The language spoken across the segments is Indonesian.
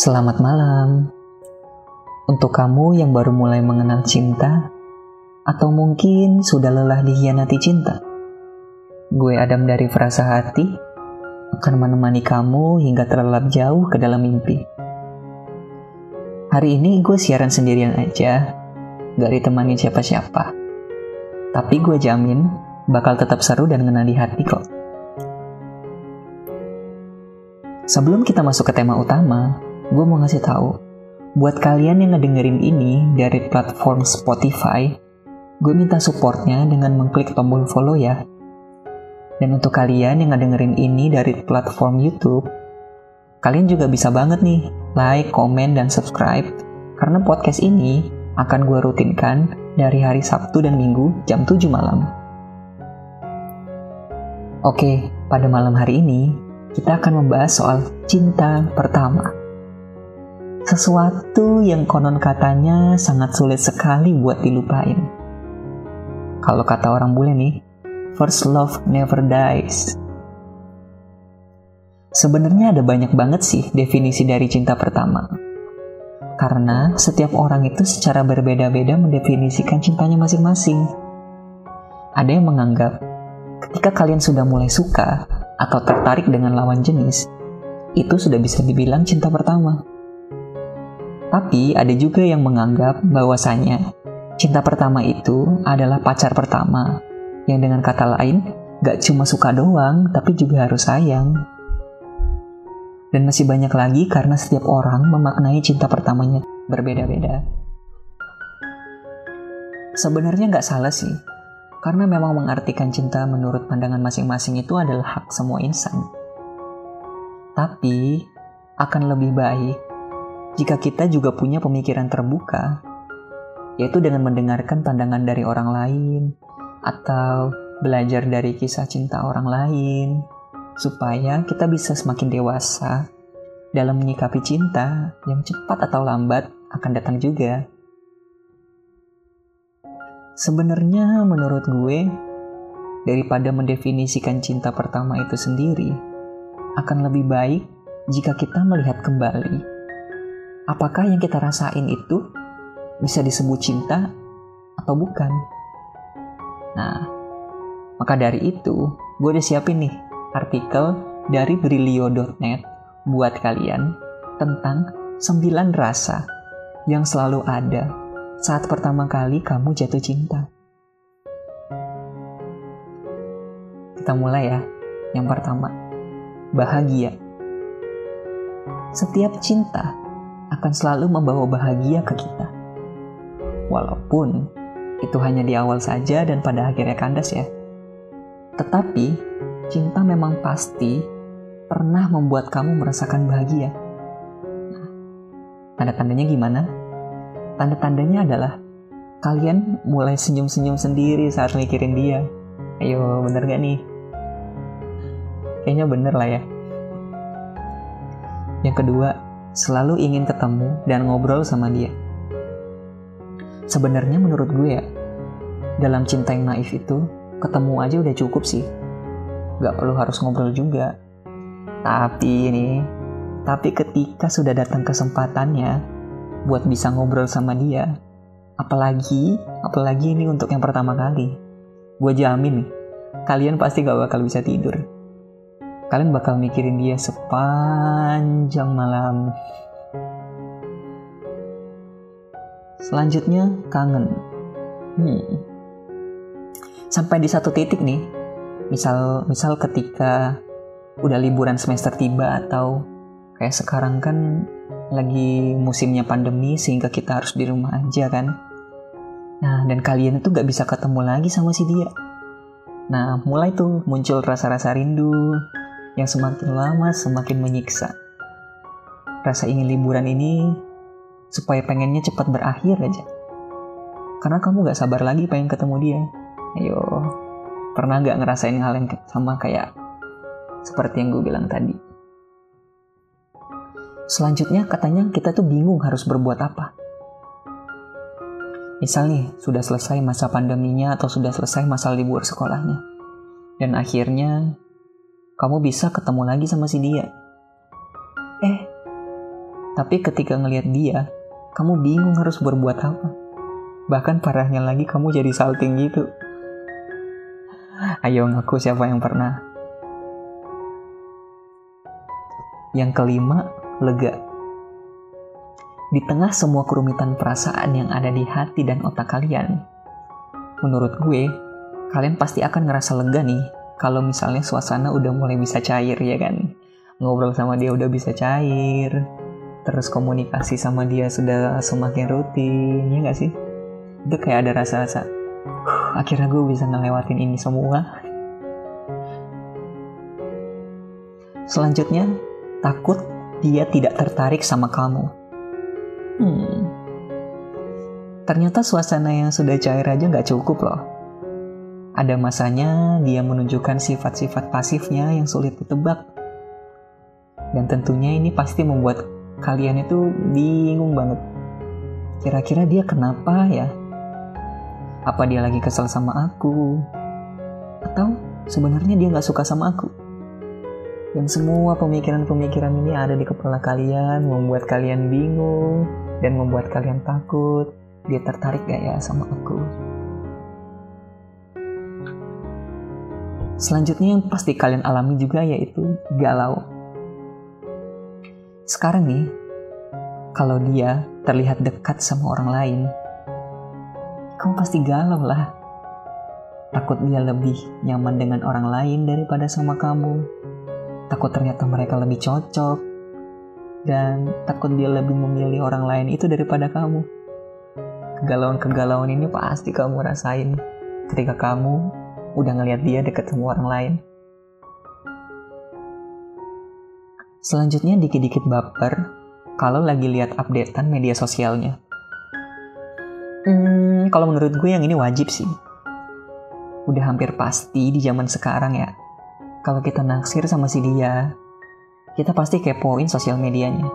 Selamat malam. Untuk kamu yang baru mulai mengenal cinta, atau mungkin sudah lelah dikhianati cinta, gue Adam dari Frasa Hati akan menemani kamu hingga terlelap jauh ke dalam mimpi. Hari ini gue siaran sendirian aja, gak ditemani siapa-siapa. Tapi gue jamin bakal tetap seru dan ngena di hati kok. Sebelum kita masuk ke tema utama, gue mau ngasih tahu, buat kalian yang ngedengerin ini dari platform Spotify, gue minta supportnya dengan mengklik tombol follow ya. Dan untuk kalian yang ngedengerin ini dari platform YouTube, kalian juga bisa banget nih like, komen, dan subscribe karena podcast ini akan gue rutinkan dari hari Sabtu dan Minggu jam 7 malam. Oke, pada malam hari ini kita akan membahas soal cinta pertama. Sesuatu yang konon katanya sangat sulit sekali buat dilupain. Kalau kata orang bule nih, first love never dies. Sebenarnya ada banyak banget sih definisi dari cinta pertama. Karena setiap orang itu secara berbeda-beda mendefinisikan cintanya masing-masing. Ada yang menganggap ketika kalian sudah mulai suka atau tertarik dengan lawan jenis, itu sudah bisa dibilang cinta pertama. Tapi ada juga yang menganggap bahwasanya cinta pertama itu adalah pacar pertama, yang dengan kata lain gak cuma suka doang, tapi juga harus sayang. Dan masih banyak lagi karena setiap orang memaknai cinta pertamanya berbeda-beda. Sebenarnya gak salah sih, karena memang mengartikan cinta menurut pandangan masing-masing itu adalah hak semua insan. Tapi, akan lebih baik jika kita juga punya pemikiran terbuka, yaitu dengan mendengarkan pandangan dari orang lain atau belajar dari kisah cinta orang lain, supaya kita bisa semakin dewasa dalam menyikapi cinta yang cepat atau lambat akan datang juga. Sebenarnya menurut gue, daripada mendefinisikan cinta pertama itu sendiri, akan lebih baik jika kita melihat kembali apakah yang kita rasain itu bisa disebut cinta atau bukan. Nah, maka dari itu, gue udah siapin nih artikel dari brilio.net buat kalian tentang 9 rasa yang selalu ada saat pertama kali kamu jatuh cinta. Kita mulai ya. Yang pertama, bahagia. Setiap cinta akan selalu membawa bahagia ke kita. Walaupun itu hanya di awal saja dan pada akhirnya kandas ya. Tetapi, cinta memang pasti pernah membuat kamu merasakan bahagia. Nah, tanda-tandanya gimana? Tanda-tandanya adalah kalian mulai senyum-senyum sendiri saat mikirin dia. Ayo, bener gak nih? Kayaknya bener lah ya. Yang kedua, selalu ingin ketemu dan ngobrol sama dia. Sebenarnya menurut gue ya, dalam cinta yang naif itu, ketemu aja udah cukup sih. Gak perlu harus ngobrol juga. Tapi ini, tapi ketika sudah datang kesempatannya buat bisa ngobrol sama dia, apalagi, apalagi ini untuk yang pertama kali, gue jamin nih, kalian pasti gak bakal bisa tidur kalian bakal mikirin dia sepanjang malam. Selanjutnya kangen. Hmm. Sampai di satu titik nih, misal misal ketika udah liburan semester tiba atau kayak sekarang kan lagi musimnya pandemi sehingga kita harus di rumah aja kan. Nah, dan kalian itu gak bisa ketemu lagi sama si dia. Nah, mulai tuh muncul rasa-rasa rindu, yang semakin lama semakin menyiksa. Rasa ingin liburan ini supaya pengennya cepat berakhir aja. Karena kamu gak sabar lagi pengen ketemu dia. Ayo, pernah gak ngerasain hal yang sama kayak seperti yang gue bilang tadi? Selanjutnya katanya kita tuh bingung harus berbuat apa. Misal nih, sudah selesai masa pandeminya atau sudah selesai masa libur sekolahnya. Dan akhirnya kamu bisa ketemu lagi sama si dia. Eh, Tapi ketika ngelihat dia, kamu bingung harus berbuat apa. Bahkan parahnya lagi kamu jadi salting gitu. Ayo ngaku siapa yang pernah. Yang kelima, lega. Di tengah semua kerumitan perasaan yang ada di hati dan otak kalian, menurut gue, kalian pasti akan ngerasa lega nih kalau misalnya suasana udah mulai bisa cair ya kan. Ngobrol sama dia udah bisa cair, terus komunikasi sama dia sudah semakin rutin, ya gak sih? Itu kayak ada rasa-rasa, akhirnya gue bisa ngelewatin ini semua. Selanjutnya, takut dia tidak tertarik sama kamu. Hmm. Ternyata suasana yang sudah cair aja nggak cukup loh. Ada masanya dia menunjukkan sifat-sifat pasifnya yang sulit ditebak. Dan tentunya ini pasti membuat kalian itu bingung banget. Kira-kira dia kenapa ya? Apa dia lagi kesel sama aku? Atau sebenarnya dia nggak suka sama aku? Dan semua pemikiran-pemikiran ini ada di kepala kalian, membuat kalian bingung, dan membuat kalian takut. Dia tertarik gak ya sama aku? Selanjutnya yang pasti kalian alami juga yaitu galau. Sekarang nih, kalau dia terlihat dekat sama orang lain, kamu pasti galau lah. Takut dia lebih nyaman dengan orang lain daripada sama kamu takut ternyata mereka lebih cocok, dan takut dia lebih memilih orang lain itu daripada kamu. Kegalauan-kegalauan ini pasti kamu rasain ketika kamu udah ngeliat dia deket sama orang lain. Selanjutnya dikit-dikit baper kalau lagi lihat updatean media sosialnya. Hmm, kalau menurut gue yang ini wajib sih. Udah hampir pasti di zaman sekarang ya, kalau kita naksir sama si dia, kita pasti kepoin sosial medianya.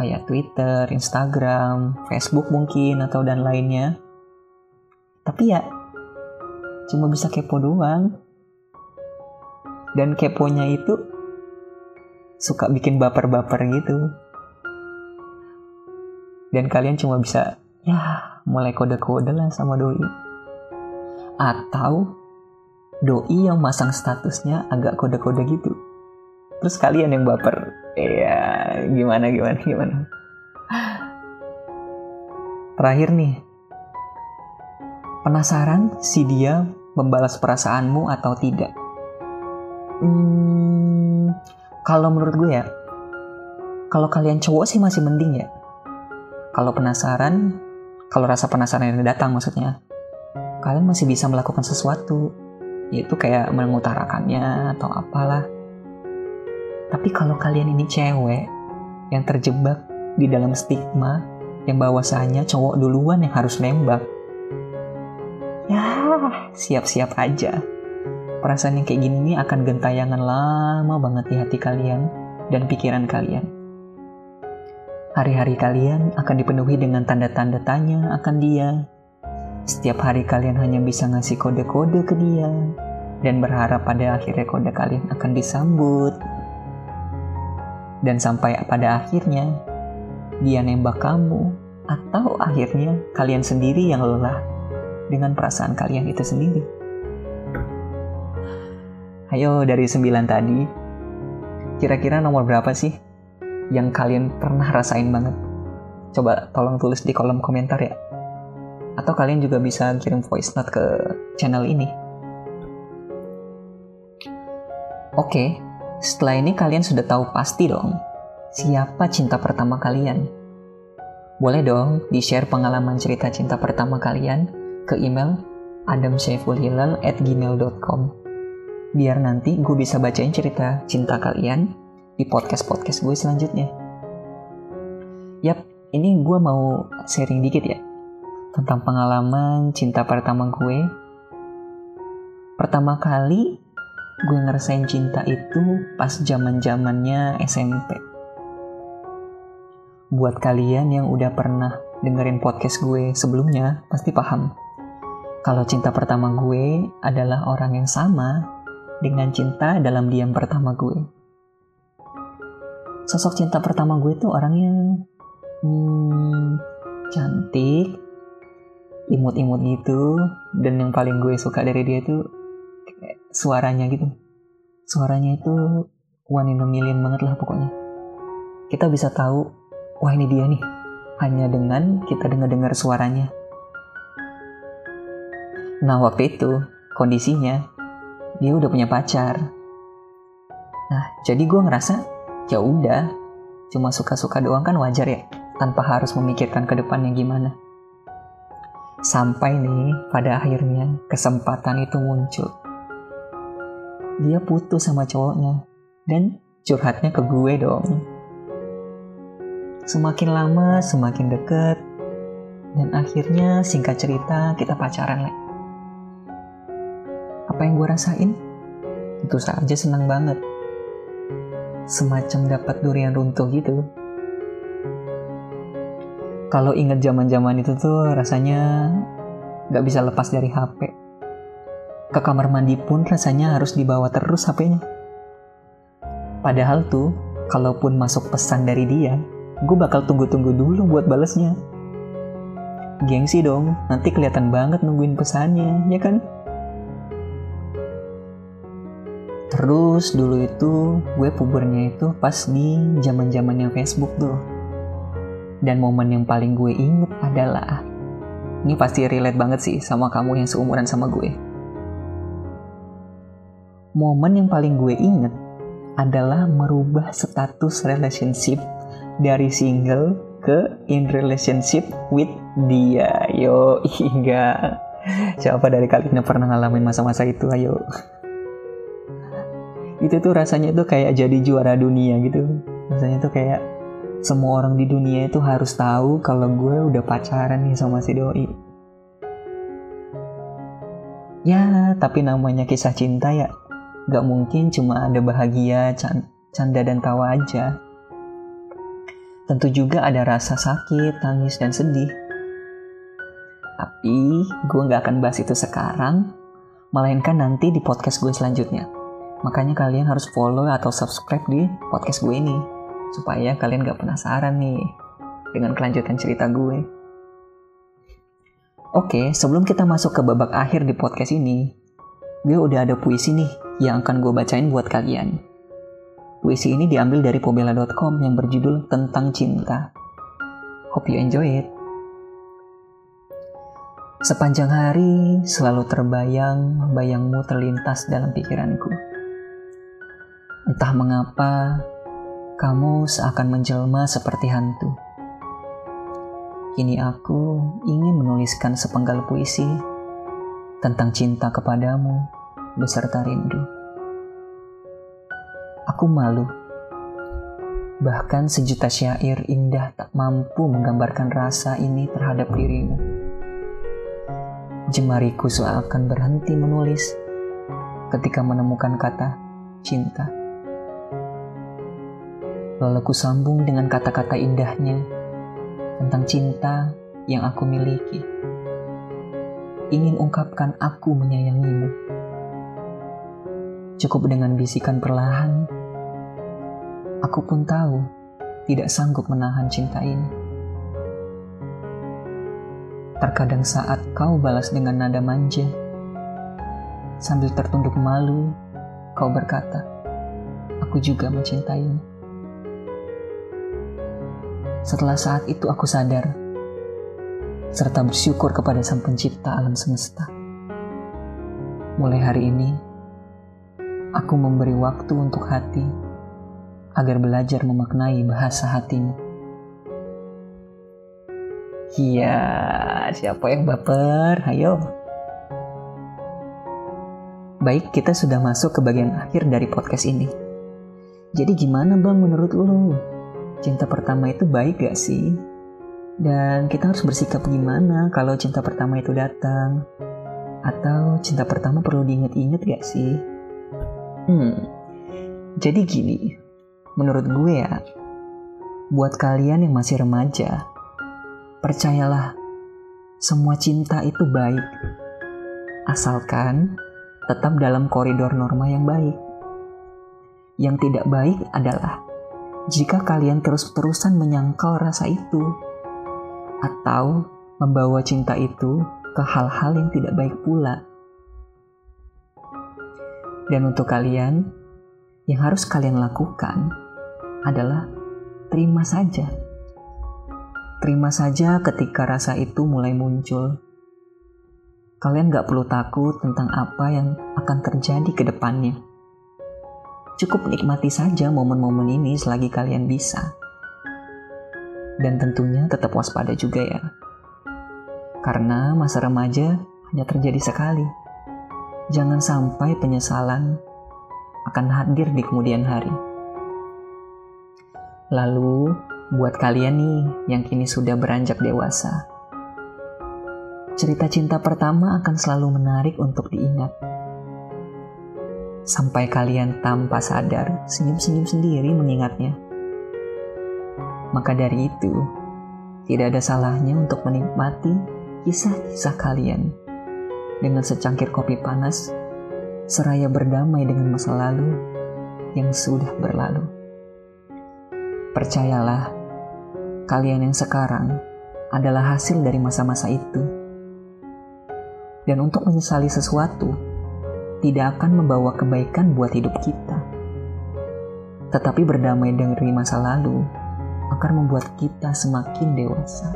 Kayak Twitter, Instagram, Facebook mungkin, atau dan lainnya. Tapi ya, cuma bisa kepo doang. Dan keponya itu suka bikin baper-baper gitu. Dan kalian cuma bisa, ya mulai kode-kode lah sama doi. Atau doi yang masang statusnya agak kode-kode gitu. Terus kalian yang baper. Iya, gimana gimana gimana. Terakhir nih. Penasaran si dia membalas perasaanmu atau tidak? Hmm, kalau menurut gue ya, kalau kalian cowok sih masih mending ya. Kalau penasaran, kalau rasa penasaran yang datang maksudnya, kalian masih bisa melakukan sesuatu yaitu kayak mengutarakannya atau apalah. Tapi kalau kalian ini cewek yang terjebak di dalam stigma yang bahwasanya cowok duluan yang harus nembak, ya siap-siap aja. Perasaan yang kayak gini nih akan gentayangan lama banget di hati kalian dan pikiran kalian. Hari-hari kalian akan dipenuhi dengan tanda-tanda tanya akan dia, setiap hari kalian hanya bisa ngasih kode-kode ke dia dan berharap pada akhirnya kode kalian akan disambut. Dan sampai pada akhirnya dia nembak kamu atau akhirnya kalian sendiri yang lelah dengan perasaan kalian itu sendiri. Ayo dari sembilan tadi, kira-kira nomor berapa sih yang kalian pernah rasain banget? Coba tolong tulis di kolom komentar ya atau kalian juga bisa kirim voice note ke channel ini. Oke, setelah ini kalian sudah tahu pasti dong siapa cinta pertama kalian. Boleh dong di-share pengalaman cerita cinta pertama kalian ke email adamsyaifulhilal@gmail.com. Biar nanti gue bisa bacain cerita cinta kalian di podcast-podcast gue selanjutnya. Yap, ini gue mau sharing dikit ya tentang pengalaman cinta pertama gue. Pertama kali gue ngerasain cinta itu pas zaman zamannya SMP. Buat kalian yang udah pernah dengerin podcast gue sebelumnya, pasti paham. Kalau cinta pertama gue adalah orang yang sama dengan cinta dalam diam pertama gue. sosok cinta pertama gue tuh orangnya hmm, cantik, imut-imut gitu, dan yang paling gue suka dari dia tuh suaranya gitu. Suaranya itu one in a million banget lah pokoknya. Kita bisa tahu, wah ini dia nih, hanya dengan kita dengar-dengar suaranya. Nah waktu itu kondisinya dia udah punya pacar. Nah jadi gue ngerasa ya udah cuma suka-suka doang kan wajar ya tanpa harus memikirkan ke depannya gimana. Sampai nih pada akhirnya kesempatan itu muncul. Dia putus sama cowoknya dan curhatnya ke gue dong. Semakin lama semakin deket dan akhirnya singkat cerita kita pacaran lagi apa yang gue rasain? Tentu saja senang banget. Semacam dapat durian runtuh gitu. Kalau inget zaman-zaman itu tuh rasanya gak bisa lepas dari HP. Ke kamar mandi pun rasanya harus dibawa terus HP-nya. Padahal tuh, kalaupun masuk pesan dari dia, gue bakal tunggu-tunggu dulu buat balesnya. Gengsi dong, nanti kelihatan banget nungguin pesannya, ya kan? Terus dulu itu gue pubernya itu pas di zaman zamannya Facebook tuh. Dan momen yang paling gue inget adalah ini pasti relate banget sih sama kamu yang seumuran sama gue. Momen yang paling gue inget adalah merubah status relationship dari single ke in relationship with dia. Yo, hingga siapa dari kalian yang pernah ngalamin masa-masa itu? Ayo itu tuh rasanya tuh kayak jadi juara dunia gitu. Rasanya tuh kayak semua orang di dunia itu harus tahu kalau gue udah pacaran nih sama si doi. Ya tapi namanya kisah cinta ya gak mungkin cuma ada bahagia canda dan tawa aja. Tentu juga ada rasa sakit tangis dan sedih. Tapi gue gak akan bahas itu sekarang melainkan nanti di podcast gue selanjutnya Makanya kalian harus follow atau subscribe di podcast gue ini. Supaya kalian gak penasaran nih dengan kelanjutan cerita gue. Oke, sebelum kita masuk ke babak akhir di podcast ini, gue udah ada puisi nih yang akan gue bacain buat kalian. Puisi ini diambil dari pobela.com yang berjudul Tentang Cinta. Hope you enjoy it. Sepanjang hari selalu terbayang bayangmu terlintas dalam pikiranku Entah mengapa, kamu seakan menjelma seperti hantu. Kini aku ingin menuliskan sepenggal puisi tentang cinta kepadamu beserta rindu. Aku malu. Bahkan sejuta syair indah tak mampu menggambarkan rasa ini terhadap dirimu. Jemariku seakan berhenti menulis ketika menemukan kata cinta. Lalu ku sambung dengan kata-kata indahnya tentang cinta yang aku miliki. Ingin ungkapkan aku menyayangimu. Cukup dengan bisikan perlahan, aku pun tahu tidak sanggup menahan cinta ini. Terkadang saat kau balas dengan nada manja, sambil tertunduk malu, kau berkata, "Aku juga mencintaimu." Setelah saat itu aku sadar, serta bersyukur kepada Sang Pencipta alam semesta. Mulai hari ini, aku memberi waktu untuk hati agar belajar memaknai bahasa hatimu. Iya, siapa yang baper? Ayo. Baik, kita sudah masuk ke bagian akhir dari podcast ini. Jadi gimana bang menurut lu? Cinta pertama itu baik gak sih? Dan kita harus bersikap gimana kalau cinta pertama itu datang? Atau cinta pertama perlu diinget-inget gak sih? Hmm, jadi gini, menurut gue ya, buat kalian yang masih remaja, percayalah, semua cinta itu baik. Asalkan tetap dalam koridor norma yang baik. Yang tidak baik adalah jika kalian terus-terusan menyangkal rasa itu, atau membawa cinta itu ke hal-hal yang tidak baik pula. Dan untuk kalian, yang harus kalian lakukan adalah terima saja. Terima saja ketika rasa itu mulai muncul. Kalian gak perlu takut tentang apa yang akan terjadi ke depannya Cukup nikmati saja momen-momen ini selagi kalian bisa. Dan tentunya tetap waspada juga ya. Karena masa remaja hanya terjadi sekali. Jangan sampai penyesalan akan hadir di kemudian hari. Lalu, buat kalian nih yang kini sudah beranjak dewasa, cerita cinta pertama akan selalu menarik untuk diingat sampai kalian tanpa sadar senyum-senyum sendiri mengingatnya. Maka dari itu, tidak ada salahnya untuk menikmati kisah-kisah kalian dengan secangkir kopi panas, seraya berdamai dengan masa lalu yang sudah berlalu. Percayalah, kalian yang sekarang adalah hasil dari masa-masa itu. Dan untuk menyesali sesuatu, tidak akan membawa kebaikan buat hidup kita. Tetapi berdamai dengan masa lalu akan membuat kita semakin dewasa.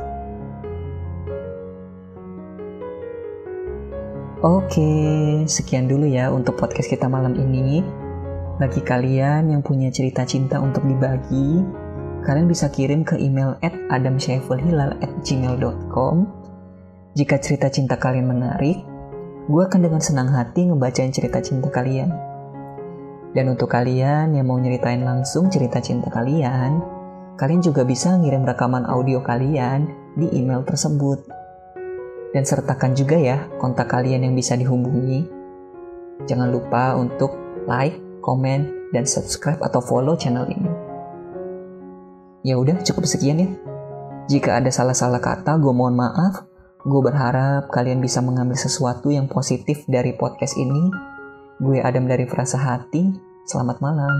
Oke, sekian dulu ya untuk podcast kita malam ini. Bagi kalian yang punya cerita cinta untuk dibagi, kalian bisa kirim ke email at adamsyaifulhilal@gmail.com. Jika cerita cinta kalian menarik, gue akan dengan senang hati ngebacain cerita cinta kalian. Dan untuk kalian yang mau nyeritain langsung cerita cinta kalian, kalian juga bisa ngirim rekaman audio kalian di email tersebut. Dan sertakan juga ya kontak kalian yang bisa dihubungi. Jangan lupa untuk like, komen, dan subscribe atau follow channel ini. Ya udah cukup sekian ya. Jika ada salah-salah kata, gue mohon maaf. Gue berharap kalian bisa mengambil sesuatu yang positif dari podcast ini. Gue Adam dari Frasa Hati. Selamat malam.